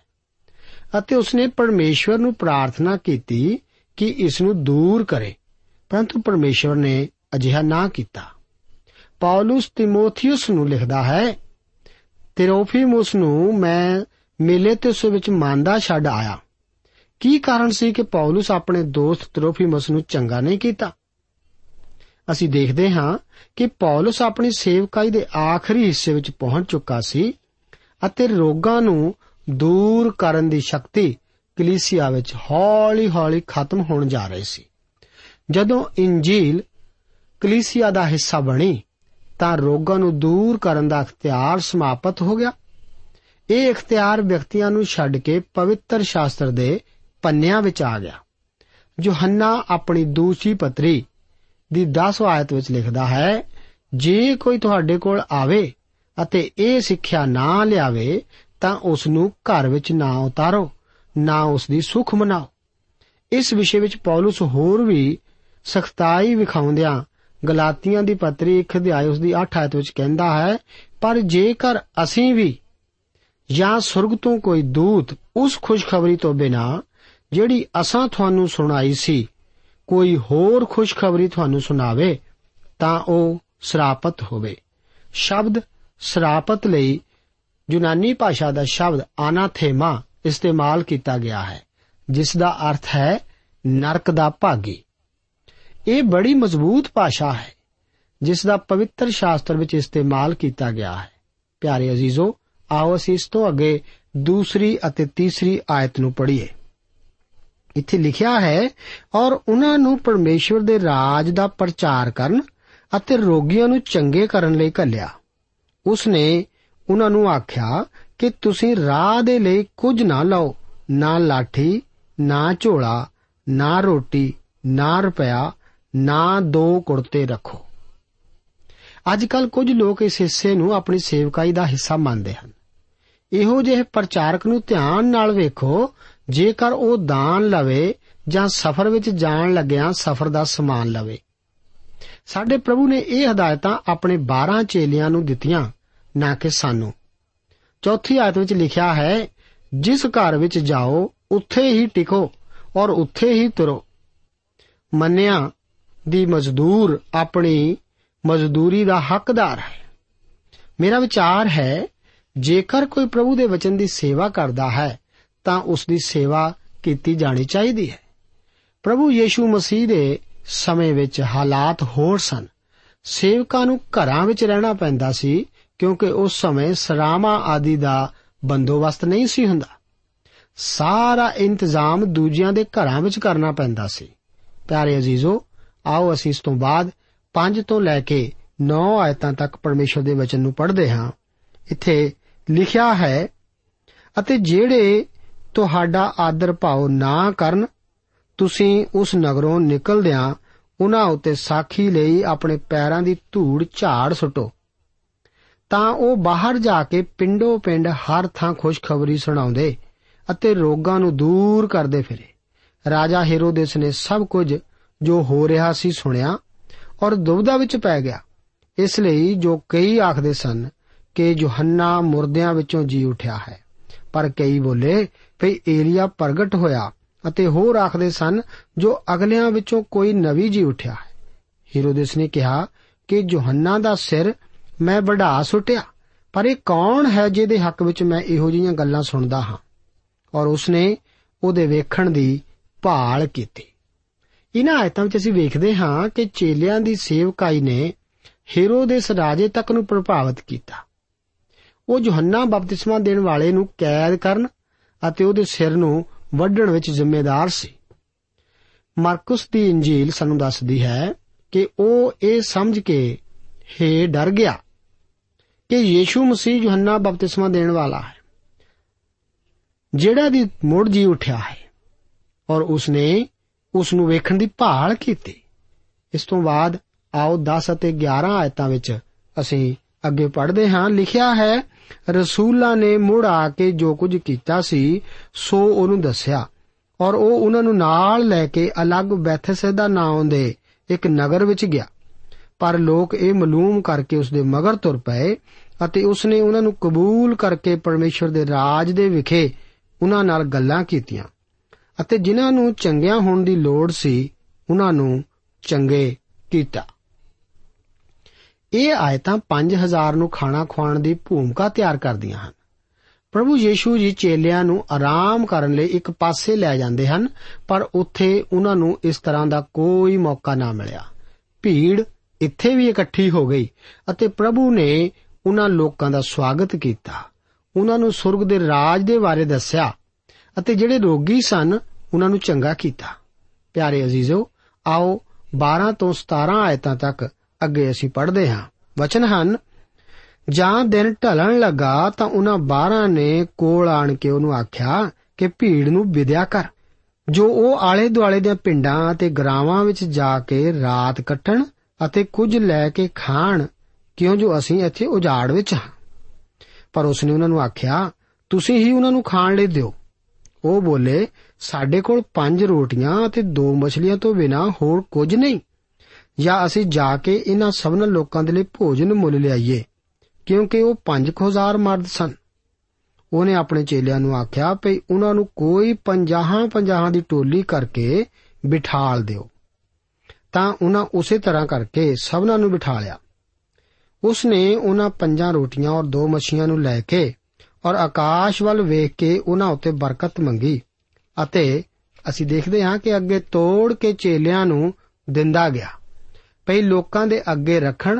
ਅਤੇ ਉਸਨੇ ਪਰਮੇਸ਼ਵਰ ਨੂੰ ਪ੍ਰਾਰਥਨਾ ਕੀਤੀ ਕਿ ਇਸ ਨੂੰ ਦੂਰ ਕਰੇ, ਪਰੰਤੂ ਪਰਮੇਸ਼ਵਰ ਨੇ ਅਜਿਹਾ ਨਾ ਕੀਤਾ। ਪੌਲਸ ਤਿਮੋਥੀਉਸ ਨੂੰ ਲਿਖਦਾ ਹੈ, ਤਿਰੋਫੀਮੁਸ ਨੂੰ ਮੈਂ ਮੇਲੇ ਤੇ ਉਸ ਵਿੱਚ ਮੰਦਾ ਛੱਡ ਆਇਆ। ਕੀ ਕਾਰਨ ਸੀ ਕਿ ਪੌਲਸ ਆਪਣੇ ਦੋਸਤ ਤਿਰੋਫੀਮੁਸ ਨੂੰ ਚੰਗਾ ਨਹੀਂ ਕੀਤਾ? ਅਸੀਂ ਦੇਖਦੇ ਹਾਂ ਕਿ ਪੌਲਸ ਆਪਣੀ ਸੇਵਕਾਈ ਦੇ ਆਖਰੀ ਹਿੱਸੇ ਵਿੱਚ ਪਹੁੰਚ ਚੁੱਕਾ ਸੀ ਅਤੇ ਰੋਗਾਂ ਨੂੰ ਦੂਰ ਕਰਨ ਦੀ ਸ਼ਕਤੀ ਕਲੀਸਿਆ ਵਿੱਚ ਹੌਲੀ-ਹੌਲੀ ਖਤਮ ਹੋਣ ਜਾ ਰਹੀ ਸੀ। ਜਦੋਂ ਇੰਜੀਲ ਕਲੀਸਿਆ ਦਾ ਹਿੱਸਾ ਬਣੀ, ਤਾਂ ਰੋਗਾਂ ਨੂੰ ਦੂਰ ਕਰਨ ਦਾ ਅਖਤਿਆਰ ਸਮਾਪਤ ਹੋ ਗਿਆ। ਇਹ ਅਖਤਿਆਰ ਵਿਅਕਤੀਆਂ ਨੂੰ ਛੱਡ ਕੇ ਪਵਿੱਤਰ ਸ਼ਾਸਤਰ ਦੇ ਪੰਨਿਆਂ ਵਿੱਚ ਆ ਗਿਆ। ਯੋਹੰਨਾ ਆਪਣੀ ਦੂਸਰੀ ਪਤਰੀ ਦੀ 10 ਆਇਤ ਵਿੱਚ ਲਿਖਦਾ ਹੈ, ਜੇ ਕੋਈ ਤੁਹਾਡੇ ਕੋਲ ਆਵੇ ਅਤੇ ਇਹ ਸਿੱਖਿਆ ਨਾ ਲਿਆਵੇ, ਤਾਂ ਉਸ ਨੂੰ ਘਰ ਵਿੱਚ ਨਾ ਉਤਾਰੋ, ਨਾ ਉਸ ਦੀ ਸੁਖ ਮਨਾਓ। ਇਸ ਵਿਸ਼ੇ ਵਿੱਚ ਪੌਲਸ ਹੋਰ ਵੀ ਸਖਤਾਈ ਵਿਖਾਉਂਦਿਆਂ ਗਲਾਤੀਆਂ ਦੀ ਪੱਤਰੀ 1 ਅਧਿਆਇ ਉਸ ਦੀ 8 ਆਇਤ ਵਿੱਚ ਕਹਿੰਦਾ ਹੈ, ਪਰ ਜੇਕਰ ਅਸੀਂ ਵੀ ਜਾਂ ਸੁਰਗ ਤੋਂ ਕੋਈ ਦੂਤ ਉਸ ਖੁਸ਼ਖਬਰੀ ਤੋਂ ਬਿਨਾ ਜਿਹੜੀ ਅਸਾਂ ਤੁਹਾਨੂੰ ਸੁਣਾਈ ਸੀ ਕੋਈ ਹੋਰ ਖੁਸ਼ਖਬਰੀ ਤੁਹਾਨੂੰ ਸੁਣਾਵੇ, ਤਾਂ ਉਹ ਸਰਾਪਤ ਹੋਵੇ। ਸ਼ਬਦ ਸਰਾਪਤ ਲਈ ਯੂਨਾਨੀ ਭਾਸ਼ਾ ਦਾ ਸ਼ਬਦ ਅਨਾਥੇਮਾ ਇਸਤੇਮਾਲ ਕੀਤਾ ਗਿਆ ਹੈ, ਜਿਸ ਦਾ ਅਰਥ ਹੈ ਨਰਕ ਦਾ ਭਾਗੀ। ਇਹ ਬੜੀ ਮਜ਼ਬੂਤ ਭਾਸ਼ਾ ਹੈ, ਜਿਸ ਦਾ ਪਵਿੱਤਰ ਸ਼ਾਸਤਰ ਵਿੱਚ ਇਸਤੇਮਾਲ ਕੀਤਾ ਗਿਆ ਹੈ। ਪਿਆਰੇ ਅਜ਼ੀਜ਼ੋ, ਆਓ ਅਸੀਂ ਇਸ ਤੋਂ ਅੱਗੇ ਦੂਸਰੀ ਅਤੇ ਤੀਸਰੀ ਆਇਤ ਨੂੰ ਪੜ੍ਹੀਏ। ਇੱਥੇ ਲਿਖਿਆ ਹੈ, ਔਰ ਉਹਨਾਂ ਨੂੰ ਪਰਮੇਸ਼ਵਰ ਦੇ ਰਾਜ ਦਾ ਪ੍ਰਚਾਰ ਕਰਨ ਅਤੇ ਰੋਗੀਆਂ ਨੂੰ ਚੰਗੇ ਕਰਨ ਲਈ ਘੱਲਿਆ। ਉਸ ਨੇ ਉਹਨਾਂ ਨੂੰ ਆਖਿਆ ਕਿ ਤੁਸੀਂ ਰਾਹ ਦੇ ਲਈ ਕੁਝ ਨਾ ਲਓ, ਨਾ ਲਾਠੀ, ਨਾ ਝੋਲਾ, ਨਾ ਰੋਟੀ, ਨਾ ਰੁਪਇਆ, ਨਾ ਦੋ ਕੁੜਤੇ ਰੱਖੋ। ਅੱਜ ਕੱਲ ਕੁਝ ਲੋਕ ਇਸ ਹਿੱਸੇ ਨੂੰ ਆਪਣੀ ਸੇਵਕਾਈ ਦਾ ਹਿੱਸਾ ਮੰਨਦੇ ਹਨ। ਇਹੋ ਜਿਹੇ ਪ੍ਰਚਾਰਕ ਨੂੰ ਧਿਆਨ ਨਾਲ ਵੇਖੋ ਜੇਕਰ ਉਹ ਦਾਨ ਲਵੇ ਜਾਂ ਸਫ਼ਰ ਵਿੱਚ ਜਾਣ ਲੱਗਿਆਂ ਸਫ਼ਰ ਦਾ ਸਮਾਨ ਲਵੇ। ਸਾਡੇ ਪ੍ਰਭੂ ਨੇ ਇਹ ਹਦਾਇਤਾਂ ਆਪਣੇ 12 ਚੇਲਿਆਂ ਨੂੰ ਦਿੱਤੀਆਂ, ਨਾ ਕਿ ਸਾਨੂੰ। ਚੌਥੀ ਆਇਤ ਵਿੱਚ ਲਿਖਿਆ ਹੈ, ਜਿਸ ਘਰ ਵਿੱਚ ਜਾਓ, ਉੱਥੇ ਹੀ ਟਿਕੋ ਔਰ ਉੱਥੇ ਹੀ ਤੁਰੋ। ਮੰਨਿਆ ਦੀ ਮਜ਼ਦੂਰ ਆਪਣੀ ਮਜ਼ਦੂਰੀ ਦਾ ਹੱਕਦਾਰ ਹੈ। ਮੇਰਾ ਵਿਚਾਰ ਹੈ, ਜੇਕਰ ਕੋਈ ਪ੍ਰਭੂ ਦੇ ਵਚਨ ਦੀ ਸੇਵਾ ਕਰਦਾ ਹੈ ਤਾਂ ਉਸ ਦੀ ਸੇਵਾ ਕੀਤੀ ਜਾਣੀ ਚਾਹੀਦੀ ਹੈ। ਪ੍ਰਭੂ ਯੀਸ਼ੂ ਮਸੀਹ ਦੇ ਸਮੇਂ ਵਿੱਚ ਹਾਲਾਤ ਹੋਰ ਸਨ। ਸੇਵਕਾਂ ਨੂੰ ਘਰਾਂ ਵਿੱਚ ਰਹਿਣਾ ਪੈਂਦਾ ਸੀ, ਕਿਉਂਕਿ ਉਸ ਸਮੇਂ ਸਰਾਮਾ ਆਦਿ ਦਾ ਬੰਦੋਬਸਤ ਨਹੀਂ ਸੀ ਹੁੰਦਾ। ਸਾਰਾ ਇੰਤਜ਼ਾਮ ਦੂਜਿਆਂ ਦੇ ਘਰਾਂ ਵਿੱਚ ਕਰਨਾ ਪੈਂਦਾ ਸੀ। ਪਿਆਰੇ ਅਜ਼ੀਜ਼ੋ, ਆਓ ਅਸੀਂ ਇਸ ਤੋਂ ਬਾਅਦ 5 ਤੋਂ ਲੈ ਕੇ 9 ਆਇਤਾਂ ਤੱਕ ਪਰਮੇਸ਼ਰ ਦੇ ਵਚਨ ਨੂੰ ਪੜ੍ਹਦੇ ਹਾਂ। ਇੱਥੇ ਲਿਖਿਆ ਹੈ, ਅਤੇ ਜਿਹੜੇ ਤੁਹਾਡਾ ਆਦਰ ਭਾਉ ਨਾ ਕਰਨ, ਤੁਸੀਂ ਉਸ ਨਗਰੋਂ ਨਿਕਲਦਿਆਂ ਉਹਨਾਂ ਉੱਤੇ ਸਾਖੀ ਲਈ ਆਪਣੇ ਪੈਰਾਂ ਦੀ ਧੂੜ ਝਾੜ ਸੁੱਟੋ। ਤਾਂ ਉਹ ਬਾਹਰ ਜਾ ਕੇ ਪਿੰਡੋ ਪਿੰਡ ਹਰ ਥਾਂ ਖੁਸ਼ਖਬਰੀ ਸੁਣਾਉਂਦੇ ਅਤੇ ਰੋਗਾਂ ਨੂੰ ਦੂਰ ਕਰਦੇ ਫਿਰੇ। ਰਾਜਾ ਹੈਰੋਦੇਸ ਨੇ ਸਭ ਕੁਝ ਜੋ ਹੋ ਰਿਹਾ ਸੀ ਸੁਣਿਆ ਔਰ ਦੁਬਦਾ ਵਿੱਚ ਪੈ ਗਿਆ। ਇਸ ਲਈ ਜੋ ਕਈ ਆਖਦੇ ਸਨ ਕਿ ਯੋਹੰਨਾ ਮੁਰਦਿਆਂ ਵਿੱਚੋਂ ਜੀ ਉਠਿਆ ਹੈ। ਪਰ ਕਈ ਬੋਲੇ ਭਈ ਏਲੀਆ ਪ੍ਰਗਟ ਹੋਇਆ ਅਤੇ ਹੋਰ ਆਖਦੇ ਸਨ, ਜੋ ਅਗਲਿਆਂ ਵਿੱਚੋਂ ਕੋਈ ਨਵੀਂ ਜੀ ਉਠਿਆ ਹੈ। ਹੀਰੋਦੇਸ ਨੇ ਕਿਹਾ ਕਿ ਯੋਹੰਨਾ ਦਾ ਸਿਰ ਮੈਂ ਵਢਾ ਸੁੱਟਿਆ, ਪਰ ਇਹ ਕੌਣ ਹੈ ਜਿਹਦੇ ਹੱਕ ਵਿੱਚ ਮੈਂ ਇਹੋ ਜਿਹੀਆਂ ਗੱਲਾਂ ਸੁਣਦਾ ਹਾਂ? ਔਰ ਉਸਨੇ ਉਹਦੇ ਵੇਖਣ ਦੀ ਭਾਲ ਕੀਤੀ। ਇਹਨਾਂ ਆਇਤਾਂ ਵਿੱਚ ਅਸੀਂ ਵੇਖਦੇ ਹਾਂ ਕਿ ਚੇਲਿਆਂ ਦੀ ਸੇਵਕਾਈ ਨੇ ਹੀਰੋਦੇਸ ਰਾਜੇ ਤੱਕ ਨੂੰ ਪ੍ਰਭਾਵਿਤ ਕੀਤਾ। ਉਹ ਯੋਹੰਨਾ ਬਪਤਿਸਮਾ ਦੇਣ ਵਾਲੇ ਨੂੰ ਕੈਦ ਕਰਨ ਅਤੇ ਉਹਦੇ ਸਿਰ ਨੂੰ ਵੱਢਣ ਵਿੱਚ ਜ਼ਿੰਮੇਦਾਰ ਸੀ। ਮਾਰਕਸ ਦੀ ਇੰਜੀਲ ਸਾਨੂੰ ਦੱਸਦੀ ਹੈ ਕਿ ਉਹ ਇਹ ਸਮਝ ਕੇ ਹੀ ਡਰ ਗਿਆ ਕਿ ਯੀਸ਼ੂ ਮਸੀਹ ਯੋਹੰਨਾ ਬਪਤਿਸਮਾ ਦੇਣ ਵਾਲਾ ਹੈ, ਜਿਹੜਾ ਦੀ ਮੁੜ ਜੀ ਉਠਿਆ ਹੈ ਔਰ ਉਸਨੇ ਉਸ ਨੂੰ ਵੇਖਣ ਦੀ ਭਾਲ ਕੀਤੀ। ਇਸ ਤੋਂ ਬਾਅਦ ਆਓ 10 ਅਤੇ 11 ਆਇਤਾਂ ਵਿੱਚ ਅਸੀਂ ਅੱਗੇ ਪੜ੍ਹਦੇ ਹਾਂ। ਲਿਖਿਆ ਹੈ ਰਸੂਲਾਂ ਨੇ ਮੁੜ ਆ ਕੇ ਜੋ ਕੁਝ ਕੀਤਾ ਸੀ, ਸੋ ਉਹਨੂੰ ਦੱਸਿਆ। ਔਰ ਉਹ ਉਹਨਾਂ ਨੂੰ ਨਾਲ ਲੈ ਕੇ ਅਲੱਗ ਬੈਥਸੈਦਾ ਨਾਮ ਦੇ ਇੱਕ ਨਗਰ ਵਿੱਚ ਗਿਆ। ਪਰ ਲੋਕ ਇਹ ਮਾਲੂਮ ਕਰਕੇ ਉਸ ਦੇ ਮਗਰ ਤੁਰ ਪਏ ਅਤੇ ਉਸ ਨੇ ਉਹਨਾਂ ਨੂੰ ਕਬੂਲ ਕਰਕੇ ਪਰਮੇਸ਼ਰ ਦੇ ਰਾਜ ਦੇ ਵਿਖੇ ਉਹਨਾਂ ਨਾਲ ਗੱਲਾਂ ਕੀਤੀਆਂ। ਅਤੇ ਜਿਨ੍ਹਾਂ ਨੂੰ ਚੰਗਿਆਂ ਹੋਣ ਦੀ ਲੋੜ ਸੀ, ਉਹਨਾਂ ਨੂੰ ਚੰਗੇ ਕੀਤਾ। ਇਹ ਆਇਤਾਂ 5000 ਨੂੰ ਖਾਣਾ ਖਵਾਉਣ ਦੀ ਭੂਮਿਕਾ ਤਿਆਰ ਕਰਦੀਆਂ ਹਨ। ਪ੍ਰਭੂ ਯੀਸ਼ੂ ਜੀ ਚੇਲਿਆਂ ਨੂੰ ਆਰਾਮ ਕਰਨ ਲਈ ਇੱਕ ਪਾਸੇ ਲੈ ਜਾਂਦੇ ਹਨ, ਪਰ ਉੱਥੇ ਉਹਨਾਂ ਨੂੰ ਇਸ ਤਰ੍ਹਾਂ ਦਾ ਕੋਈ ਮੌਕਾ ਨਾ ਮਿਲਿਆ। ਭੀੜ ਇੱਥੇ ਵੀ ਇਕੱਠੀ ਹੋ ਗਈ ਅਤੇ ਪ੍ਰਭੂ ਨੇ ਉਹਨਾਂ ਲੋਕਾਂ ਦਾ ਸਵਾਗਤ ਕੀਤਾ। ਉਹਨਾਂ ਨੂੰ ਸੁਰਗ ਦੇ ਰਾਜ ਦੇ ਬਾਰੇ ਦੱਸਿਆ ਅਤੇ ਜਿਹੜੇ ਰੋਗੀ ਸਨ, ਉਹਨਾਂ ਨੂੰ ਚੰਗਾ ਕੀਤਾ। ਪਿਆਰੇ ਅਜ਼ੀਜ਼ੋ, ਆਓ 12 ਤੋਂ 17 ਆਇਤਾਂ ਤੱਕ ਅੱਗੇ ਅਸੀਂ ਪੜ੍ਹਦੇ ਹਾਂ। ਵਚਨ ਹਨ, ਜਾਂ ਦਿਨ ਢਲਣ ਲੱਗਾ ਤਾਂ ਉਹਨਾਂ 12 ਨੇ ਕੋਲ ਆਣ ਕੇ ਉਹਨੂੰ ਆਖਿਆ ਕਿ ਭੀੜ ਨੂੰ ਵਿਦਿਆ ਕਰ। ਜੋ ਉਹ ਆਲੇ ਦੁਆਲੇ ਦੇ ਪਿੰਡਾਂ ਅਤੇ ਗਰਾਵਾਂ ਵਿੱਚ ਜਾ ਕੇ ਰਾਤ ਕੱਟਣ ਅਤੇ ਕੁਝ ਲੈ ਕੇ ਖਾਣ, ਕਿਉਂ ਜੋ ਅਸੀਂ ਇੱਥੇ ਉਜਾੜ ਵਿੱਚ ਹਾਂ? ਪਰ ਉਸਨੇ ਉਹਨਾਂ ਨੂੰ ਆਖਿਆ, ਤੁਸੀਂ ਹੀ ਉਹਨਾਂ ਨੂੰ ਖਾਣ ਲਈ ਦਿਓ। ਉਹ ਬੋਲੇ, ਸਾਡੇ ਕੋਲ ਪੰਜ ਰੋਟੀਆਂ ਅਤੇ ਦੋ ਮਛਲੀਆਂ ਤੋਂ ਬਿਨਾ ਹੋਰ ਕੁਝ ਨਹੀਂ। ਜਾਂ ਅਸੀਂ ਜਾ ਕੇ ਇਹਨਾਂ ਸਭਨਾਂ ਲੋਕਾਂ ਦੇ ਲਈ ਭੋਜਨ ਮੁੱਲ ਲਿਆਈਏ, ਕਿਉਂਕਿ ਉਹ 5000 ਮਰਦ ਸਨ। ਉਹਨੇ ਆਪਣੇ ਚੇਲਿਆਂ ਨੂੰ ਆਖਿਆ, ਭਈ ਉਹਨਾਂ ਨੂੰ ਕੋਈ 50-50 ਦੀ ਟੋਲੀ ਕਰਕੇ ਬਿਠਾਲ ਦਿਓ। ਤਾਂ ਉਹਨਾਂ ਉਸੇ ਤਰ੍ਹਾਂ ਕਰਕੇ ਸਭਨਾਂ ਨੂੰ ਬਿਠਾ ਲਿਆ। ਉਸ ਨੇ ਉਹਨਾਂ ਪੰਜਾਂ ਰੋਟੀਆਂ ਔਰ ਦੋ ਮੱਛੀਆਂ ਨੂੰ ਲੈ ਕੇ ਔਰ ਆਕਾਸ਼ ਵੱਲ ਵੇਖ ਕੇ ਉਹਨਾਂ ਉੱਤੇ ਬਰਕਤ ਮੰਗੀ ਅਤੇ ਅਸੀਂ ਦੇਖਦੇ ਹਾਂ ਕਿ ਅੱਗੇ ਤੋੜ ਕੇ ਚੇਲਿਆਂ ਨੂੰ ਦਿੰਦਾ ਗਿਆ। ਭਈ ਲੋਕਾਂ ਦੇ ਅੱਗੇ ਰੱਖਣ,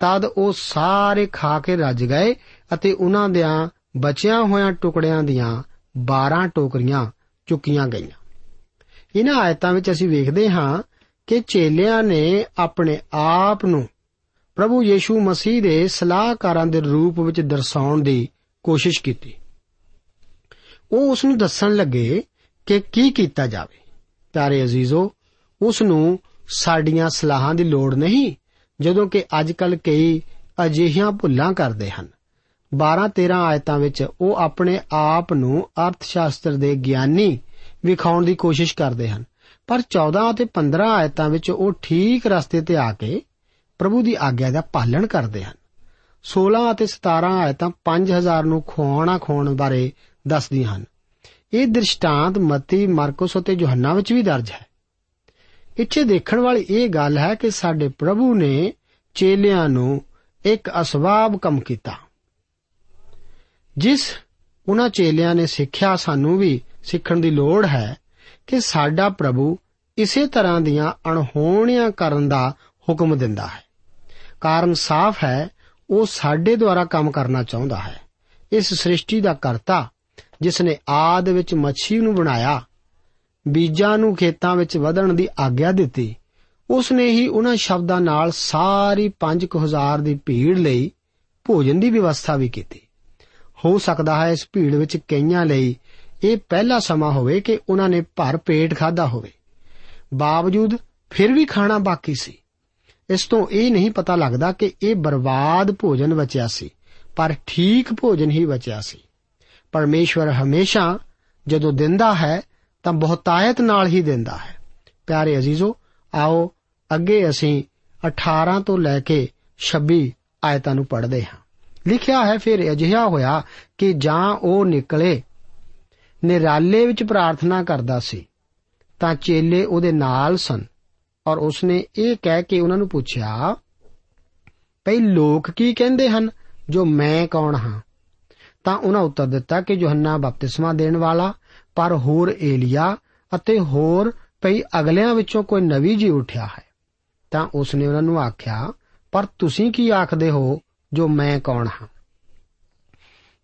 ਤਦ ਉਹ ਸਾਰੇ ਖਾ ਕੇ ਰੱਜ ਗਏ ਅਤੇ ਉਹਨਾਂ ਦਿਆਂ ਬਚਿਆ ਹੋਇਆਂ ਟੁਕੜਿਆਂ ਦੀਆਂ 12 ਟੋਕਰੀਆਂ ਚੁੱਕੀਆਂ ਗਈਆਂ। ਇਹਨਾਂ ਆਇਤਾਂ ਵਿੱਚ ਅਸੀਂ ਵੇਖਦੇ ਹਾਂ ਕਿ ਚੇਲਿਆਂ ਨੇ ਆਪਣੇ ਆਪ ਨੂੰ ਪ੍ਰਭੂ ਯੀਸ਼ੂ ਮਸੀਹ ਦੇ ਸਲਾਹਕਾਰਾਂ ਦੇ ਰੂਪ ਵਿੱਚ ਦਰਸਾਉਣ ਦੀ ਕੋਸ਼ਿਸ਼ ਕੀਤੀ। ਉਹ ਉਸ ਨੂੰ ਦੱਸਣ ਲੱਗੇ ਕਿ ਕੀ ਕੀਤਾ ਜਾਵੇ। ਪਿਆਰੇ ਅਜ਼ੀਜ਼ੋ ਉਸ ਨੂੰ ਸਾਡੀਆਂ ਸਲਾਹਾਂ ਦੀ ਲੋੜ ਨਹੀਂ, ਜਦੋਂ ਕਿ ਅੱਜਕੱਲ ਕਈ ਅਜਿਹੀਆਂ ਭੁੱਲਾਂ ਕਰਦੇ ਹਨ। 12-13 ਆਇਤਾਂ ਵਿੱਚ ਉਹ ਆਪਣੇ ਆਪ ਨੂੰ ਅਰਥ ਸ਼ਾਸਤਰ ਦੇ ਗਿਆਨੀ ਵਿਖਾਉਣ ਦੀ ਕੋਸ਼ਿਸ਼ ਕਰਦੇ ਹਨ। ਪਰ 14 ਅਤੇ 15 ਆਇਤਾਂ ਵਿੱਚ ਉਹ ਠੀਕ ਰਸਤੇ ਤੇ ਆ ਕੇ ਪ੍ਰਭੂ ਦੀ ਆਗਿਆ ਦਾ ਪਾਲਣ ਕਰਦੇ ਹਨ। 16 ਅਤੇ 17 ਆਇਤਾਂ 5000 ਨੂੰ ਖਵਾਉਣਾ ਖਵਾਉਣ ਬਾਰੇ ਦੱਸਦੀਆਂ ਹਨ। ਇਹ ਦ੍ਰਿਸ਼ਟਾਂਤ ਮਤੀ, ਮਾਰਕਸ ਅਤੇ ਯੋਹੰਨਾ ਵਿੱਚ ਵੀ ਦਰਜ ਹੈ। ਇੱਥੇ ਦੇਖਣ ਵਾਲੀ ਇਹ ਗੱਲ ਹੈ ਕਿ ਸਾਡੇ ਪ੍ਰਭੂ ਨੇ ਚੇਲਿਆਂ ਨੂੰ ਇੱਕ ਅਸਵਾਬ ਕੰਮ ਕੀਤਾ। ਜਿਸ ਉਹਨਾਂ ਚੇਲਿਆਂ ਨੇ ਸਿੱਖਿਆ ਸਾਨੂੰ ਵੀ ਸਿੱਖਣ ਦੀ ਲੋੜ ਹੈ ਕਿ ਸਾਡਾ ਪ੍ਰਭੂ ਇਸੇ ਤਰ੍ਹਾਂ ਦੀਆਂ ਅਣਹੋਣੀਆਂ ਕਰਨ ਦਾ ਹੁਕਮ ਦਿੰਦਾ ਹੈ। ਕਾਰਨ ਸਾਫ਼ ਹੈ, ਉਹ ਸਾਡੇ ਦੁਆਰਾ ਕੰਮ ਕਰਨਾ ਚਾਹੁੰਦਾ ਹੈ। ਇਸ ਸ੍ਰਿਸ਼ਟੀ ਦਾ ਕਰਤਾ, ਜਿਸ ਨੇ ਆਦ ਵਿੱਚ ਮੱਛੀ ਨੂੰ ਬਣਾਇਆ ਬੀਜਾਂ ਨੂੰ ਖੇਤਾਂ ਵਿੱਚ ਵਧਣ ਦੀ ਆਗਿਆ ਦਿੱਤੀ। ਉਸ ਨੇ ਹੀ ਉਹਨਾਂ ਸ਼ਬਦਾਂ ਨਾਲ ਸਾਰੀ 5000 ਦੀ ਭੀੜ ਲਈ ਭੋਜਨ ਦੀ ਵਿਵਸਥਾ ਵੀ ਕੀਤੀ। ਹੋ ਸਕਦਾ ਹੈ ਇਸ ਭੀੜ ਵਿੱਚ ਕਈਆਂ ਲਈ ਇਹ ਪਹਿਲਾ ਸਮਾਂ ਹੋਵੇ ਕਿ ਉਹਨਾਂ ਨੇ ਭਰ ਪੇਟ ਖਾਦਾ ਹੋਵੇ। ਬਾਵਜੂਦ ਫਿਰ ਵੀ ਖਾਣਾ ਬਾਕੀ ਸੀ। ਇਸ ਤੋਂ ਇਹ ਨਹੀਂ ਪਤਾ ਲੱਗਦਾ ਕਿ ਇਹ ਬਰਬਾਦ ਭੋਜਨ ਬਚਿਆ ਸੀ, ਪਰ ਠੀਕ ਭੋਜਨ ਹੀ ਬਚਿਆ ਸੀ। ਪਰਮੇਸ਼ਵਰ ਹਮੇਸ਼ਾ ਜਦੋਂ ਦਿੰਦਾ ਹੈ ਤਾਂ ਬਹੁਤਾਇਤ ਨਾਲ ਹੀ ਦਿੰਦਾ ਹੈ। ਪਿਆਰੇ ਅਜ਼ੀਜ਼ੋ, ਆਓ ਅੱਗੇ ਅਸੀਂ 18 ਤੋਂ ਲੈ ਕੇ 26 ਆਇਤਾਂ ਨੂੰ ਪੜ੍ਹਦੇ ਹਾਂ। ਲਿਖਿਆ ਹੈ, ਫਿਰ ਅਜਿਹਾ ਹੋਇਆ ਕਿ ਜਾਂ ਉਹ ਨਿਕਲੇ, ਨਿਰਾਲੇ ਵਿੱਚ ਪ੍ਰਾਰਥਨਾ ਕਰਦਾ ਸੀ, ਤਾਂ ਚੇਲੇ ਉਹਦੇ ਨਾਲ ਸਨ ਔਰ ਉਸਨੇ ਇਹ ਕਹਿ ਕੇ ਉਹਨਾਂ ਨੂੰ ਪੁੱਛਿਆ, ਭਈ ਲੋਕ ਕੀ ਕਹਿੰਦੇ ਹਨ? ਜੋ ਮੈਂ ਕੌਣ ਹਾਂ? ਤਾਂ ਉਹਨਾਂ ਉੱਤਰ ਦਿੱਤਾ ਕਿ ਯੋਹੰਨਾ ਬਪਤਿਸਮਾ ਦੇਣ ਵਾਲਾ ਪਰ ਹੋਰ ਏਲੀਆ ਅਤੇ ਹੋਰ ਭਈ ਅਗਲਿਆਂ ਵਿੱਚੋਂ ਕੋਈ ਨਵੀਂ ਜੀ ਉੱਠਿਆ ਹੈ। ਤਾਂ ਉਸਨੇ ਉਹਨਾਂ ਨੂੰ ਆਖਿਆ, ਪਰ ਤੁਸੀਂ ਕੀ ਆਖਦੇ ਹੋ ਜੋ ਮੈਂ ਕੌਣ ਹਾਂ?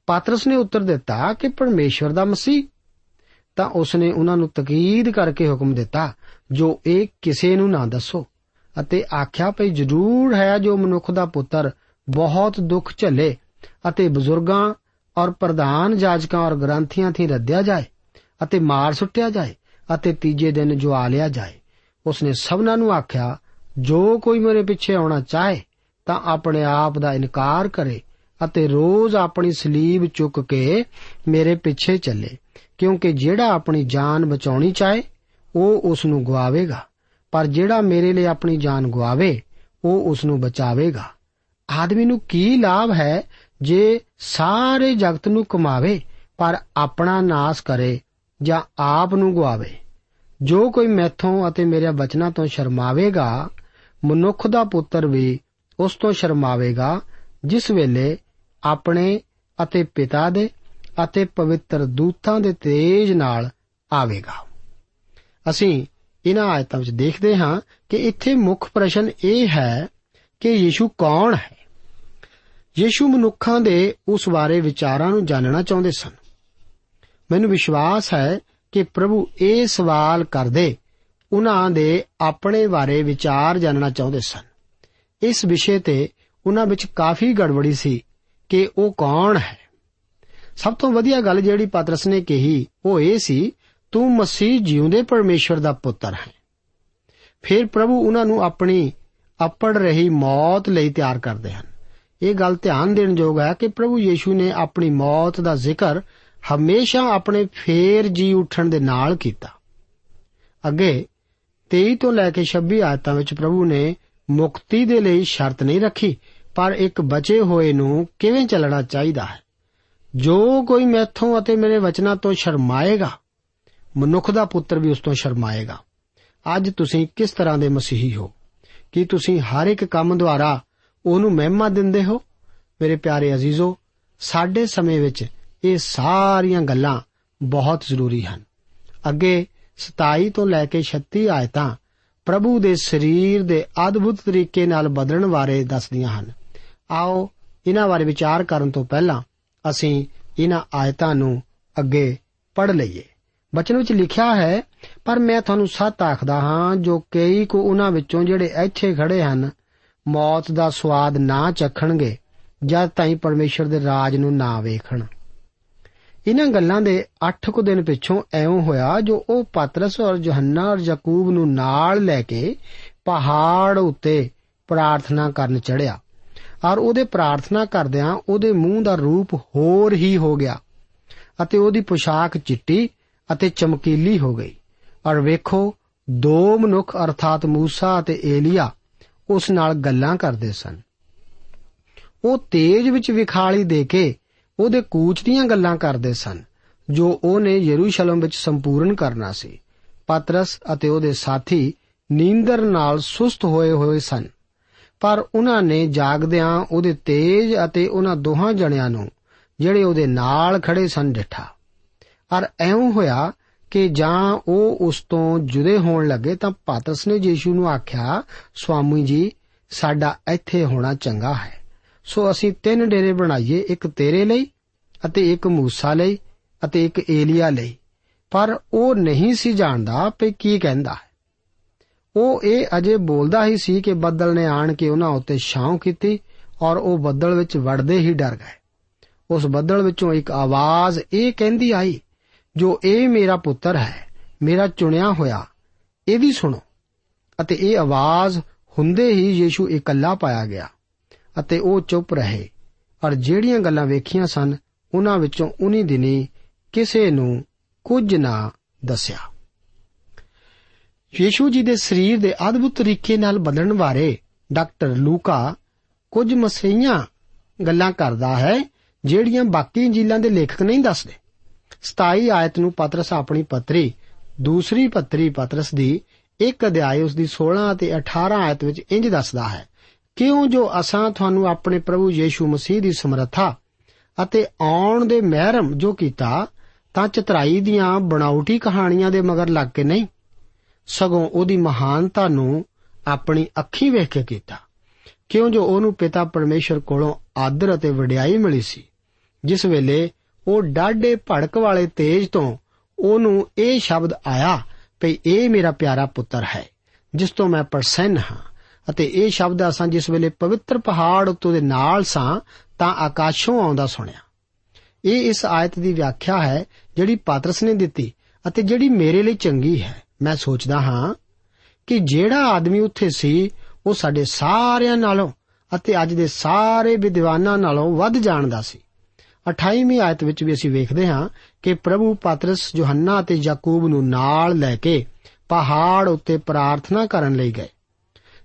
ਪਾਤਰਸ ਨੇ ਉੱਤਰ ਦਿੱਤਾ ਕਿ ਪਰਮੇਸ਼ਵਰ ਦਾ ਮਸੀਹ। ਤਾਂ ਉਸਨੇ ਉਹਨਾਂ ਨੂੰ ਤਕੀਦ ਕਰਕੇ ਹੁਕਮ ਦਿੱਤਾ, ਜੋ ਇਹ ਕਿਸੇ ਨੂੰ ਨਾ ਦੱਸੋ। ਅਤੇ ਆਖਿਆ, ਭਈ ਜ਼ਰੂਰ ਹੈ ਜੋ ਮਨੁੱਖ ਦਾ ਪੁੱਤਰ ਬਹੁਤ ਦੁੱਖ ਝੱਲੇ ਅਤੇ ਬਜ਼ੁਰਗਾਂ ਔਰ ਪ੍ਰਧਾਨ ਜਾਜਕਾਂ ਔਰ ਗ੍ਰੰਥੀਆਂ ਥੀ ਰੱਦਿਆ ਜਾਏ। ਅਤੇ ਮਾਰ ਸੁੱਟਿਆ ਜਾਏ ਅਤੇ ਤੀਜੇ ਦਿਨ ਜਵਾ ਲਿਆ ਜਾਏ। ਉਸਨੇ ਸਭਨਾਂ ਨੂੰ ਆਖਿਆ, ਜੋ ਕੋਈ ਮੇਰੇ ਪਿੱਛੇ ਆਉਣਾ ਚਾਹੇ, ਤਾਂ ਆਪਣੇ ਆਪ ਦਾ ਇਨਕਾਰ ਕਰੇ ਅਤੇ ਰੋਜ਼ ਆਪਣੀ ਸਲੀਬ ਚੁੱਕ ਕੇ ਮੇਰੇ ਪਿੱਛੇ ਚੱਲੇ, ਕਿਉਂਕਿ ਜਿਹੜਾ ਆਪਣੀ ਜਾਨ ਬਚਾਉਣੀ ਚਾਹੇ, ਉਹ ਉਸ ਨੂੰ ਗਵਾਵੇਗਾ ਪਰ ਜਿਹੜਾ ਮੇਰੇ ਲਈ ਆਪਣੀ ਜਾਨ ਗਵਾਵੇ ਉਹ ਉਸ ਨੂੰ ਬਚਾਵੇਗਾ। ਆਦਮੀ ਨੂੰ ਕੀ ਲਾਭ ਹੈ ਜੇ ਸਾਰੇ ਜਗਤ ਨੂੰ ਕਮਾਵੇ, ਪਰ ਆਪਣਾ ਨਾਸ ਕਰੇ ਜਾਂ ਆਪ ਨੂੰ ਗਵਾਵੇ ਜੋ ਕੋਈ ਮੈਥੋਂ ਅਤੇ ਮੇਰੇ ਬਚਨਾਂ ਤੋਂ ਸ਼ਰਮਾਵੇਗਾ, ਮਨੁੱਖ ਦਾ ਪੁੱਤਰ ਵੀ ਉਸ ਤੋਂ ਸ਼ਰਮਾਵੇਗਾ, ਜਿਸ ਵੇਲੇ ਆਪਣੇ ਅਤੇ ਪਿਤਾ ਦੇ ਅਤੇ ਪਵਿੱਤਰ ਦੂਤਾਂ ਦੇ ਤੇਜ ਨਾਲ ਆਵੇਗਾ। ਅਸੀਂ ਇਹਨਾਂ ਆਇਤਾਂ ਵਿੱਚ ਦੇਖਦੇ ਹਾਂ ਕਿ ਇੱਥੇ ਮੁੱਖ ਪ੍ਰਸ਼ਨ ਇਹ ਹੈ ਕਿ ਯੀਸ਼ੂ ਕੌਣ ਹੈ? ਯੀਸ਼ੂ ਮਨੁੱਖਾਂ ਦੇ ਉਸ ਬਾਰੇ ਵਿਚਾਰਾਂ ਨੂੰ ਜਾਣਨਾ ਚਾਹੁੰਦੇ ਸਨ। ਮੈਨੂੰ ਵਿਸ਼ਵਾਸ ਹੈ ਕਿ ਪ੍ਰਭੂ ਇਹ ਸਵਾਲ ਕਰਦੇ, ਉਹਨਾਂ ਦੇ ਆਪਣੇ ਬਾਰੇ ਵਿਚਾਰ ਜਾਣਨਾ ਚਾਹੁੰਦੇ ਸਨ। ਇਸ ਵਿਸ਼ੇ ਤੇ ਉਹਨਾਂ ਵਿੱਚ ਕਾਫੀ ਗੜਬੜੀ ਸੀ ਕਿ ਉਹ ਕੌਣ ਹੈ। ਸਭ ਤੋਂ ਵਧੀਆ ਗੱਲ ਜਿਹੜੀ ਪਤਰਸ ਨੇ ਕਹੀ, ਉਹ ਇਹ ਸੀ, ਤੂੰ ਮਸੀਹ ਜਿਉਂਦੇ ਪਰਮੇਸ਼ਵਰ ਦਾ ਪੁੱਤਰ ਹੈ। ਫਿਰ ਪ੍ਰਭੂ ਉਹਨਾਂ ਨੂੰ ਆਪਣੀ ਅਪੜ ਰਹੀ ਮੌਤ ਲਈ ਤਿਆਰ ਕਰਦੇ ਹਨ। ਇਹ ਗੱਲ ਧਿਆਨ ਦੇਣ ਯੋਗ ਹੈ ਕਿ ਪ੍ਰਭੂ ਯੀਸ਼ੂ ਨੇ ਆਪਣੀ ਮੌਤ ਦਾ ਜ਼ਿਕਰ ਹਮੇਸ਼ਾ ਆਪਣੇ ਫੇਰ ਜੀ ਉੱਠਣ ਦੇ ਨਾਲ ਕੀਤਾ। ਅੱਗੇ 23 ਤੋਂ ਲੈ ਕੇ 26 ਆਇਤਾਂ ਵਿੱਚ ਪ੍ਰਭੂ ਨੇ ਮੁਕਤੀ ਦੇ ਲਈ ਸ਼ਰਤ ਨਹੀਂ ਰੱਖੀ, ਪਰ ਇੱਕ ਬਚੇ ਹੋਏ ਨੂੰ ਕਿਵੇਂ ਚੱਲਣਾ ਚਾਹੀਦਾ ਹੈ? ਜੋ ਕੋਈ ਮੈਥੋਂ ਅਤੇ ਮੇਰੇ ਵਚਨਾਂ ਤੋਂ ਸ਼ਰਮਾਏਗਾ, ਮਨੁੱਖ ਦਾ ਪੁੱਤਰ ਵੀ ਉਸ ਤੋਂ ਸ਼ਰਮਾਏਗਾ। ਅੱਜ ਤੁਸੀਂ ਕਿਸ ਤਰ੍ਹਾਂ ਦੇ ਮਸੀਹੀ ਹੋ? ਕੀ ਤੁਸੀਂ ਹਰ ਇੱਕ ਕੰਮ ਦੁਆਰਾ ਉਹਨੂੰ ਮਹਿਮਾ ਦਿੰਦੇ ਹੋ? ਮੇਰੇ ਪਿਆਰੇ ਅਜ਼ੀਜ਼ੋ, ਸਾਡੇ ਸਮੇਂ ਵਿੱਚ ਇਹ ਸਾਰੀਆਂ ਗੱਲਾਂ ਬਹੁਤ ਜ਼ਰੂਰੀ ਹਨ। ਅੱਗੇ 27 ਤੋਂ ਲੈ ਕੇ 36 ਆਇਤਾਂ ਪ੍ਰਭੂ ਦੇ ਸਰੀਰ ਦੇ ਅਦਭੁਤ ਤਰੀਕੇ ਨਾਲ ਬਦਲਣ ਬਾਰੇ ਦੱਸਦੀਆਂ ਹਨ। ਆਓ ਇਹਨਾਂ ਬਾਰੇ ਵਿਚਾਰ ਕਰਨ ਤੋਂ ਪਹਿਲਾਂ ਅਸੀਂ ਇਹਨਾਂ ਆਇਤਾਂ ਨੂੰ ਅੱਗੇ ਪੜ੍ਹ ਲਈਏ। ਬਚਨ ਵਿੱਚ ਲਿਖਿਆ ਹੈ, ਪਰ ਮੈਂ ਤੁਹਾਨੂੰ ਸੱਤ ਆਖਦਾ ਹਾਂ, ਜੋ ਕਈ ਕੋ ਉਹਨਾਂ ਵਿੱਚੋਂ ਜਿਹੜੇ ਇੱਥੇ ਖੜੇ ਹਨ, ਮੌਤ ਦਾ ਸਵਾਦ ਨਾ ਚਖਣਗੇ, ਜਦ ਤਾਈਂ ਪਰਮੇਸ਼ਰ ਦੇ ਰਾਜ ਨੂੰ ਨਾ ਵੇਖਣ। ਇਹਨਾਂ ਗੱਲਾਂ ਦੇ 8 ਕੁ ਦਿਨ ਪਿੱਛੋਂ ਐਉਂ ਹੋਇਆ ਜੋ ਉਹ ਪਤਰਸ ਔਰ ਯੋਹੰਨਾ ਔਰ ਯਾਕੂਬ ਨੂੰ ਨਾਲ ਲੈ ਕੇ ਪਹਾੜ ਉੱਤੇ ਪ੍ਰਾਰਥਨਾ ਕਰਨ ਚੜਿਆ ਔਰ ਉਹਦੇ ਪ੍ਰਾਰਥਨਾ ਕਰਦਿਆਂ ਉਹਦੇ ਮੂੰਹ ਦਾ ਰੂਪ ਹੋਰ ਹੀ ਹੋ ਗਿਆ ਅਤੇ ਉਹਦੀ ਪੋਸ਼ਾਕ ਚਿੱਟੀ ਅਤੇ ਚਮਕੀਲੀ ਹੋ ਗਈ। ਔਰ ਵੇਖੋ, ਦੋ ਮਨੁੱਖ ਅਰਥਾਤ ਮੂਸਾ ਅਤੇ ਏਲੀਆ ਉਸ ਨਾਲ ਗੱਲਾਂ ਕਰਦੇ ਸਨ। ਉਹ ਤੇਜ ਵਿੱਚ ਵਿਖਾਲੀ ਦੇ ਕੇ ਉਹਦੇ ਕੂਚ ਦੀਆਂ ਗੱਲਾਂ ਕਰਦੇ ਸਨ, ਜੋ ਉਹਨੇ ਯਰੂਸ਼ਲਮ ਵਿੱਚ ਸੰਪੂਰਨ ਕਰਨਾ ਸੀ। ਪਤਰਸ ਅਤੇ ਉਹਦੇ ਸਾਥੀ ਨੀਂਦਰ ਨਾਲ ਸੁਸਤ ਹੋਏ ਹੋਏ ਸਨ। ਪਰ ਉਹਨਾਂ ਨੇ ਜਾਗਦਿਆਂ ਉਹਦੇ ਤੇਜ ਅਤੇ ਉਹਨਾਂ ਦੋਹਾਂ ਜਣਿਆਂ ਨੂੰ, ਜਿਹੜੇ ਉਹਦੇ ਨਾਲ ਖੜੇ ਸਨ, ਡਿਠਾ। ਔਰ ਐਉਂ ਹੋਇਆ ਕਿ ਜਾਂ ਉਹ ਉਸ ਤੋਂ ਜੁਦੇ ਹੋਣ ਲੱਗੇ ਤਾਂ ਪਾਤਰਸ ਨੇ ਯੀਸ਼ੂ ਨੂੰ ਆਖਿਆ, ਸਵਾਮੀ ਜੀ, ਸਾਡਾ ਇੱਥੇ ਹੋਣਾ ਚੰਗਾ ਹੈ। ਸੋ ਅਸੀਂ ਤਿੰਨ ਡੇਰੇ ਬਣਾਈਏ, ਇੱਕ ਤੇਰੇ ਲਈ ਅਤੇ ਇੱਕ ਮੂਸਾ ਲਈ ਅਤੇ ਇੱਕ ਏਲੀਆ ਲਈ। ਪਰ ਉਹ ਨਹੀਂ ਸੀ ਜਾਣਦਾ ਕਿ ਕੀ ਕਹਿੰਦਾ ਹੈ। ਉਹ ਇਹ ਅਜੇ ਬੋਲਦਾ ਹੀ ਸੀ ਕਿ ਬੱਦਲ ਨੇ ਆਣ ਕੇ ਉਹਨਾਂ ਉੱਤੇ ਛਾਂ ਕੀਤੀ ਔਰ ਉਹ ਬੱਦਲ ਵਿੱਚ ਵੜਦੇ ਹੀ ਡਰ ਗਏ। ਉਸ ਬੱਦਲ ਵਿੱਚੋਂ ਇੱਕ ਆਵਾਜ਼ ਇਹ ਕਹਿੰਦੀ ਆਈ, ਜੋ ਇਹ ਮੇਰਾ ਪੁੱਤਰ ਹੈ, ਮੇਰਾ ਚੁਣਿਆ ਹੋਇਆ, ਇਹਦੀ ਸੁਣੋ। ਅਤੇ ਇਹ ਆਵਾਜ਼ ਹੁੰਦੇ ਹੀ ਯੀਸ਼ੂ ਇਕੱਲਾ ਪਾਇਆ ਗਿਆ। ਅਤੇ ਉਹ ਚੁੱਪ ਰਹੇ। ਔਰ ਜਿਹੜੀਆਂ ਗੱਲਾਂ ਵੇਖੀਆਂ ਸਨ, ਉਹਨਾਂ ਵਿੱਚੋਂ ਉਨੀ ਦਿਨੀ ਕਿਸੇ ਨੂੰ ਕੁਝ ਨਾ ਦੱਸਿਆ। ਯੀਸ਼ੂ ਜੀ ਦੇ ਸਰੀਰ ਦੇ ਅਦਭੁਤ ਤਰੀਕੇ ਨਾਲ ਬਦਲਣ ਬਾਰੇ ਡਾਕਟਰ ਲੂਕਾ ਕੁਝ ਮਸਈਆਂ ਗੱਲਾਂ ਕਰਦਾ ਹੈ, ਜਿਹੜੀਆਂ ਬਾਕੀ ਇੰਜੀਲਾਂ ਦੇ ਲੇਖਕ ਨਹੀਂ ਦੱਸਦੇ। 27 ਆਇਤ ਨੂੰ ਪਤਰਸ ਆਪਣੀ ਪੱਤਰੀ, ਦੂਸਰੀ ਪੱਤਰੀ ਪਤਰਸ ਦੀ ਇੱਕ ਅਧਿਆਇ ਉਸ ਦੀ 16 ਅਤੇ 18 ਆਇਤ ਵਿੱਚ ਇੰਜ ਦੱਸਦਾ ਹੈ ਕਿਉਂ ਜੋ ਅਸਾਂ ਤੁਹਾਨੂੰ ਆਪਣੇ ਪ੍ਰਭੂ ਯੀਸ਼ੂ ਮਸੀਹ ਦੀ ਸਮਰੱਥਾ ਅਤੇ ਆਉਣ ਦੇ ਮਹਿਰਮ ਜੋ ਕੀਤਾ, ਤਾਂ ਚਤਰਾਈ ਦੀਆਂ ਬਣਾਉਟੀ ਕਹਾਣੀਆਂ ਦੇ ਮਗਰ ਲੱਗ ਕੇ ਨਹੀਂ, ਸਗੋਂ ਉਹਦੀ ਮਹਾਨਤਾ ਨੂੰ ਆਪਣੀ ਅੱਖੀਂ ਵੇਖ ਕੇ ਕੀਤਾ। ਕਿਉਂ ਜੋ ਉਹਨੂੰ ਪਿਤਾ ਪਰਮੇਸ਼ਰ ਕੋਲੋਂ ਆਦਰ ਅਤੇ ਵਡਿਆਈ ਮਿਲੀ ਸੀ, ਜਿਸ ਵੇਲੇ ਉਹ ਡਾਢੇ ਭੜਕ ਵਾਲੇ ਤੇਜ ਤੋਂ ਉਹਨੂੰ ਇਹ ਸ਼ਬਦ ਆਇਆ ਕਿ ਇਹ ਮੇਰਾ ਪਿਆਰਾ ਪੁੱਤਰ ਹੈ, ਜਿਸ ਤੋਂ ਮੈਂ ਪ੍ਰਸੰਨ ਹਾਂ। ਅਤੇ ਇਹ ਸ਼ਬਦ ਅਸਾਂ ਜਿਸ ਵੇਲੇ ਪਵਿੱਤਰ ਪਹਾੜ ਉੱਤੇ ਦੇ ਨਾਲ ਸਾਂ, ਤਾਂ ਆਕਾਸ਼ੋਂ ਆਉਂਦਾ ਸੁਣਿਆ। ਇਹ ਇਸ ਆਇਤ ਦੀ ਵਿਆਖਿਆ ਹੈ, ਜਿਹੜੀ ਪਾਤਰਸ ਨੇ ਦਿੱਤੀ ਅਤੇ ਜਿਹੜੀ ਮੇਰੇ ਲਈ ਚੰਗੀ ਹੈ। ਮੈਂ ਸੋਚਦਾ ਹਾਂ ਕਿ ਜਿਹੜਾ ਆਦਮੀ ਉੱਥੇ ਸੀ, ਉਹ ਸਾਡੇ ਸਾਰਿਆਂ ਨਾਲੋਂ ਅਤੇ ਅੱਜ ਦੇ ਸਾਰੇ ਵਿਦਵਾਨਾਂ ਨਾਲੋਂ ਵੱਧ ਜਾਣਦਾ ਸੀ। 28ਵੀਂ ਆਇਤ ਵਿੱਚ ਵੀ ਅਸੀਂ ਵੇਖਦੇ ਹਾਂ ਕਿ ਪ੍ਰਭੂ ਪਾਤਰਸ ਯੋਹੰਨਾ ਅਤੇ ਯਾਕੂਬ ਨੂੰ ਨਾਲ ਲੈ ਕੇ ਪਹਾੜ ਉੱਤੇ ਪ੍ਰਾਰਥਨਾ ਕਰਨ ਲਈ ਗਏ।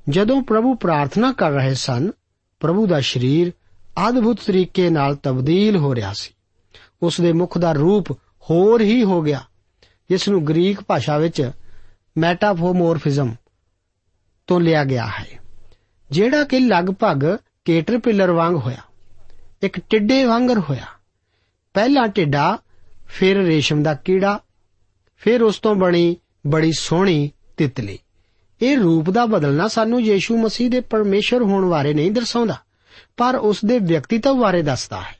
ਜਦੋਂ ਪ੍ਰਭੂ ਪ੍ਰਾਰਥਨਾ ਕਰ ਰਹੇ ਸਨ, ਪ੍ਰਭੂ ਦਾ ਸਰੀਰ ਅਦਭੁਤ ਤਰੀਕੇ ਨਾਲ ਤਬਦੀਲ ਹੋ ਰਿਹਾ ਸੀ। ਉਸ ਦੇ ਮੁਖ ਦਾ ਰੂਪ ਹੋਰ ਹੀ ਹੋ ਗਿਆ। ਜਿਸ ਨੂੰ ਗ੍ਰੀਕ ਭਾਸ਼ਾ ਵਿੱਚ ਮੈਟਾਫੋਮੋਰਫਿਜ਼ਮ ਤੋਂ ਲਿਆ ਗਿਆ ਹੈ, ਜਿਹੜਾ ਕਿ ਲਗਭਗ ਕੇਟਰਪਿਲਰ ਵਾਂਗ ਹੋਇਆ, ਇੱਕ ਟਿੱਡੇ ਵਾਂਗਰ ਹੋਇਆ। ਪਹਿਲਾ ਟਿੱਡਾ ਫਿਰ ਰੇਸ਼ਮ ਦਾ ਕੀੜਾ, ਫਿਰ ਉਸ ਤੋਂ ਬਣੀ ਬੜੀ ਸੋਹਣੀ ਤਿਤਲੀ। ਇਹ ਰੂਪ ਦਾ ਬਦਲਣਾ ਸਾਨੂੰ ਯੀਸ਼ੂ ਮਸੀਹ ਦੇ ਪਰਮੇਸ਼ਰ ਹੋਣ ਬਾਰੇ ਨਹੀਂ ਦਰਸਾਉਂਦਾ, ਪਰ ਉਸ ਦੇ ਵਿਅਕਤੀਤਵ ਬਾਰੇ ਦੱਸਦਾ ਹੈ।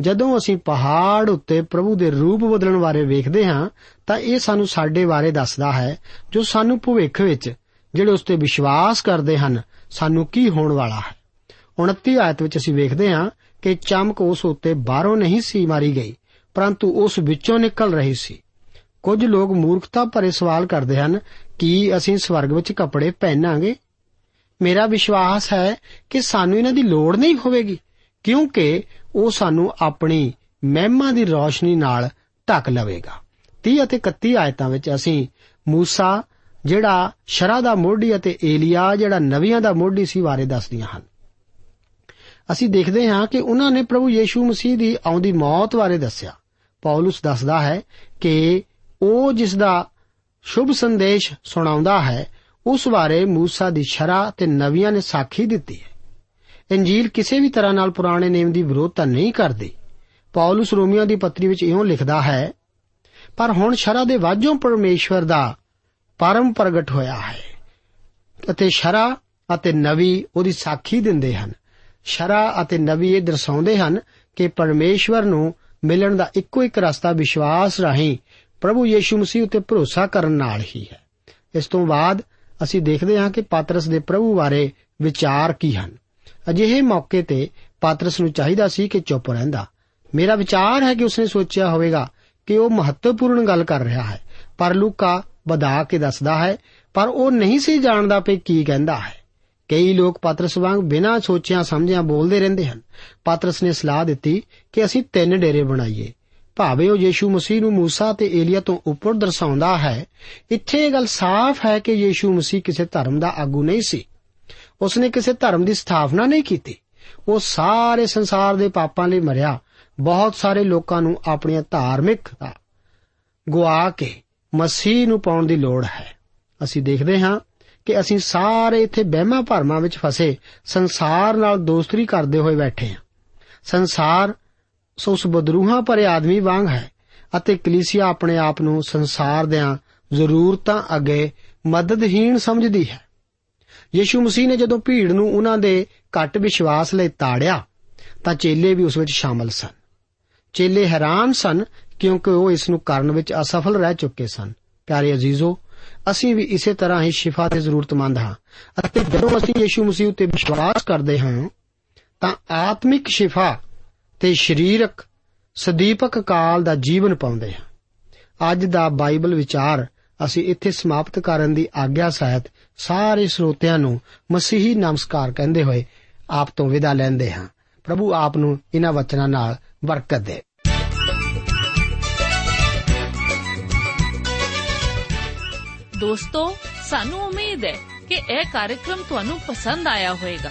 ਜਦੋਂ ਅਸੀਂ ਪਹਾੜ ਉੱਤੇ ਪ੍ਰਭੂ ਦੇ ਰੂਪ ਬਦਲਣ ਬਾਰੇ ਵੇਖਦੇ ਹਾਂ, ਤਾਂ ਇਹ ਸਾਨੂੰ ਸਾਡੇ ਬਾਰੇ ਦੱਸਦਾ ਹੈ, ਜੋ ਸਾਨੂੰ ਭਵਿੱਖ ਵਿੱਚ, ਜਿਹੜੇ ਉਸ ਤੇ ਵਿਸ਼ਵਾਸ ਕਰਦੇ ਹਨ, ਸਾਨੂੰ ਕੀ ਹੋਣ ਵਾਲਾ ਹੈ। 29 ਆਇਤ ਵਿੱਚ ਅਸੀਂ ਵੇਖਦੇ ਹਾਂ ਕਿ ਚਮਕ ਉਸ ਉੱਤੇ ਬਾਹਰੋਂ ਨਹੀਂ ਸੀ ਮਾਰੀ ਗਈ, ਪਰੰਤੂ ਉਸ ਵਿੱਚੋਂ ਨਿਕਲ ਰਹੀ ਸੀ। ਕੁਝ ਲੋਕ ਮੂਰਖਤਾ ਭਰੇ ਸਵਾਲ ਕਰਦੇ ਹਨ ਕਿ ਅਸੀਂ ਸਵਰਗ ਵਿੱਚ ਕੱਪੜੇ ਪਹਿਨਾਂਗੇ? ਮੇਰਾ ਵਿਸ਼ਵਾਸ ਹੈ ਕਿ ਸਾਨੂੰ ਇਹਨਾਂ ਦੀ ਲੋੜ ਨਹੀਂ ਹੋਵੇਗੀ, ਕਿਉਂਕਿ ਉਹ ਸਾਨੂੰ ਆਪਣੀ ਮਹਿਮਾ ਦੀ ਰੌਸ਼ਨੀ ਨਾਲ ਢੱਕ ਲਵੇਗਾ। 30 ਅਤੇ 31 ਆਇਤਾਂ ਵਿੱਚ ਅਸੀਂ ਮੂਸਾ, ਜਿਹੜਾ ਸ਼ਰਾ ਦਾ ਮੋਢੀ ਅਤੇ ਏਲੀਆ, ਜਿਹੜਾ ਨਵੀਆਂ ਦਾ ਮੋਢੀ ਸੀ ਬਾਰੇ ਦੱਸਦੀਆਂ ਹਨ। ਅਸੀਂ ਦੇਖਦੇ ਹਾਂ ਕਿ ਉਹਨਾਂ ਨੇ ਪ੍ਰਭੂ ਯੀਸ਼ੂ ਮਸੀਹ ਦੀ ਆਉਂਦੀ ਮੌਤ ਬਾਰੇ ਦੱਸਿਆ। ਪੌਲਸ ਦੱਸਦਾ ਹੈ ਕਿ ਉਹ ਜਿਸ ਦਾ ਸ਼ੁਭ ਸੰਦੇਸ਼ ਸੁਣਾਉਂਦਾ ਹੈ ਉਸ ਬਾਰੇ موسی ਦੀ ਸ਼ਰਾ ਤੇ ਨਵੀਆਂ ਨੇ ਸਾਖੀ ਦਿੱਤੀ ਹੈ ਇੰਜੀਲ ਕਿਸੇ ਵੀ ਤਰ੍ਹਾਂ ਨਾਲ ਪੁਰਾਣੇ ਨੇਮ ਦੀ ਵਿਰੋਧਤਾ ਨਹੀਂ ਕਰਦੀ ਪੌਲਸ ਰੋਮੀਆਂ ਦੀ ਪੱਤਰੀ ਵਿੱਚ ਇਉਂ ਲਿਖਦਾ ਹੈ ਪਰ ਹੁਣ ਸ਼ਰਾ ਦੇ ਵਾਜੋਂ ਪਰਮੇਸ਼ਵਰ ਦਾ ਪਰਮ ਪ੍ਰਗਟ ਹੋਇਆ ਹੈ ਅਤੇ ਸ਼ਰਾ ਅਤੇ ਨਵੀ ਉਹਦੀ ਸਾਖੀ ਦਿੰਦੇ ਹਨ ਸ਼ਰਾ ਅਤੇ ਨਵੀ ਇਹ ਦਰਸਾਉਂਦੇ ਹਨ ਕਿ ਪਰਮੇਸ਼ਵਰ ਨੂੰ ਮਿਲਣ ਦਾ ਇੱਕੋ ਇੱਕ ਰਸਤਾ ਵਿਸ਼ਵਾਸ ਰਾਹੀਂ ਪ੍ਰਭੂ ਯੀਸ਼ੂ ਮਸੀਹ ਉਤੇ ਭਰੋਸਾ ਕਰਨ ਨਾਲ ਹੀ ਹੈ। ਇਸ ਤੋਂ ਬਾਅਦ ਅਸੀਂ ਦੇਖਦੇ ਹਾਂ ਕਿ ਪਾਤਰਸ ਦੇ ਪ੍ਰਭੂ ਬਾਰੇ ਵਿਚਾਰ ਕੀ ਹਨ। ਅਜਿਹੇ ਮੌਕੇ ਤੇ ਪਾਤਰਸ ਨੂੰ ਚਾਹੀਦਾ ਸੀ ਕਿ ਚੁੱਪ ਰਹਿੰਦਾ। ਮੇਰਾ ਵਿਚਾਰ ਹੈ ਕਿ ਉਸਨੇ ਸੋਚਿਆ ਹੋਵੇਗਾ ਕਿ ਉਹ ਮਹੱਤਵਪੂਰਨ ਗੱਲ ਕਰ ਰਿਹਾ ਹੈ। ਪਰ ਲੂਕਾ ਵਧਾ ਕੇ ਦੱਸਦਾ ਹੈ, ਪਰ ਉਹ ਨਹੀਂ ਸੀ ਜਾਣਦਾ ਕਿ ਕੀ ਕਹਿੰਦਾ ਹੈ। ਕਈ ਲੋਕ ਪਾਤਰਸ ਵਾਂਗ ਬਿਨਾਂ ਸੋਚਿਆਂ ਸਮਝਿਆਂ ਬੋਲਦੇ ਰਹਿੰਦੇ ਹਨ। ਪਾਤਰਸ ਨੇ ਸਲਾਹ ਦਿੱਤੀ ਕਿ ਅਸੀਂ ਤਿੰਨ ਡੇਰੇ ਬਣਾਈਏ। ਭਾਵੇਂ ਉਹ ਯੀਸ਼ੂ ਮਸੀਹ ਨੂੰ موسی ਤੇ ਏਲੀਆ ਤੋਂ ਉੱਪਰ ਦਰਸਾਉਂਦਾ ਹੈ ਇੱਥੇ ਇਹ ਗੱਲ ਸਾਫ਼ ਹੈ ਕਿ ਯੀਸ਼ੂ ਮਸੀਹ ਕਿਸੇ ਧਰਮ ਦਾ ਆਗੂ ਨਹੀਂ ਸੀ ਉਸਨੇ ਕਿਸੇ ਧਰਮ ਦੀ ਸਥਾਪਨਾ ਨਹੀਂ ਕੀਤੀ ਉਹ ਸਾਰੇ ਸੰਸਾਰ ਦੇ ਪਾਪਾਂ ਲਈ ਮਰਿਆ ਬਹੁਤ ਸਾਰੇ ਲੋਕਾਂ ਨੂੰ ਆਪਣੀਆਂ ਧਾਰਮਿਕਤਾ ਗਵਾ ਕੇ ਮਸੀਹ ਨੂੰ ਪਾਉਣ ਦੀ ਲੋੜ ਹੈ ਅਸੀਂ ਦੇਖਦੇ ਹਾਂ ਕਿ ਅਸੀਂ ਸਾਰੇ ਇੱਥੇ ਵਹਿਮਾਂ ਭਰਮਾਂ ਵਿੱਚ ਫਸੇ ਸੰਸਾਰ ਨਾਲ ਦੋਸਤੀ ਕਰਦੇ ਹੋਏ ਬੈਠੇ ਹਾਂ ਸੰਸਾਰ ਸੋ ਉਸ ਬਦਰੂਹਾਂ ਭਰੇ ਆਦਮੀ ਵਾਂਗ ਹੈ ਅਤੇ ਕਲੀਸਿਆ ਆਪਣੇ ਆਪ ਨੂੰ ਸੰਸਾਰ ਦਿਆਂ ਜ਼ਰੂਰਤਾਂ ਅੱਗੇ ਮਦਦਹੀਣ ਸਮਝਦੀ ਹੈ। ਯੀਸ਼ੂ ਮਸੀਹ ਨੇ ਜਦੋਂ ਭੀੜ ਨੂੰ ਉਹਨਾਂ ਦੇ ਘੱਟ ਵਿਸ਼ਵਾਸ ਲਈ ਤਾੜਿਆ, ਤਾਂ ਚੇਲੇ ਵੀ ਉਸ ਵਿੱਚ ਸ਼ਾਮਲ ਸਨ। ਚੇਲੇ ਹੈਰਾਨ ਸਨ ਕਿਉਂਕਿ ਉਹ ਇਸ ਨੂੰ ਕਰਨ ਵਿੱਚ ਅਸਫਲ ਰਹਿ ਚੁੱਕੇ ਸਨ। ਪਿਆਰੇ ਅਜ਼ੀਜ਼ੋ, ਅਸੀਂ ਵੀ ਇਸੇ ਤਰ੍ਹਾਂ ਹੀ ਸ਼ਿਫਾ ਦੇ ਜ਼ਰੂਰਤਮੰਦ ਹਾਂ ਅਤੇ ਜਦੋਂ ਅਸੀਂ ਯੀਸ਼ੂ ਮਸੀਹ ਉਤੇ ਵਿਸ਼ਵਾਸ ਕਰਦੇ ਹਾਂ, ਤਾਂ ਆਤਮਿਕ ਸ਼ਿਫਾ ਤੇ ਸਰੀਰਕ ਸਦੀਪਕ ਕਾਲ ਦਾ ਜੀਵਨ ਪਾਉਂਦੇ ਹਾਂ। ਅੱਜ ਦਾ ਬਾਈਬਲ ਵਿਚਾਰ ਅਸੀਂ ਇੱਥੇ ਸਮਾਪਤ ਕਰਨ ਦੀ ਆਗਿਆ ਸਹਿਤ ਸਾਰੇ ਸਰੋਤਿਆਂ ਨੂੰ ਮਸੀਹੀ ਨਮਸਕਾਰ ਕਹਿੰਦੇ ਹੋਏ ਆਪ ਤੋਂ ਵਿਦਾ ਲੈਂਦੇ ਹਾਂ। ਪ੍ਰਭੂ ਆਪ ਨੂੰ ਇਹਨਾਂ ਵਚਨਾਂ ਨਾਲ ਬਰਕਤ ਦੇ। ਦੋਸਤੋ, ਸਾਨੂੰ ਉਮੀਦ ਹੈ ਕਿ ਇਹ ਕਾਰਜਕ੍ਰਮ ਤੁਹਾਨੂੰ ਪਸੰਦ ਆਇਆ ਹੋਵੇਗਾ।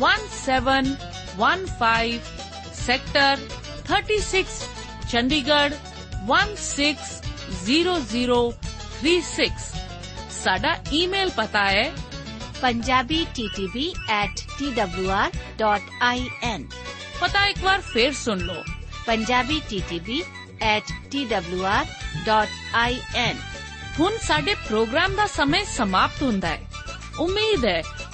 1715 sector 36 Chandigarh 160036 ਸਾਡਾ ਈਮੇਲ ਪਤਾ ਹੈ punjabitv@twr.in ਪਤਾ ਇੱਕ ਵਾਰ ਫੇਰ ਸੁਣ ਲਓ punjabitv@twr.in ਹੁਣ ਸਾਡੇ ਪ੍ਰੋਗਰਾਮ ਦਾ ਸਮੇਂ ਸਮਾਪਤ ਹੁੰਦਾ ਹੈ ਉਮੀਦ ਹੈ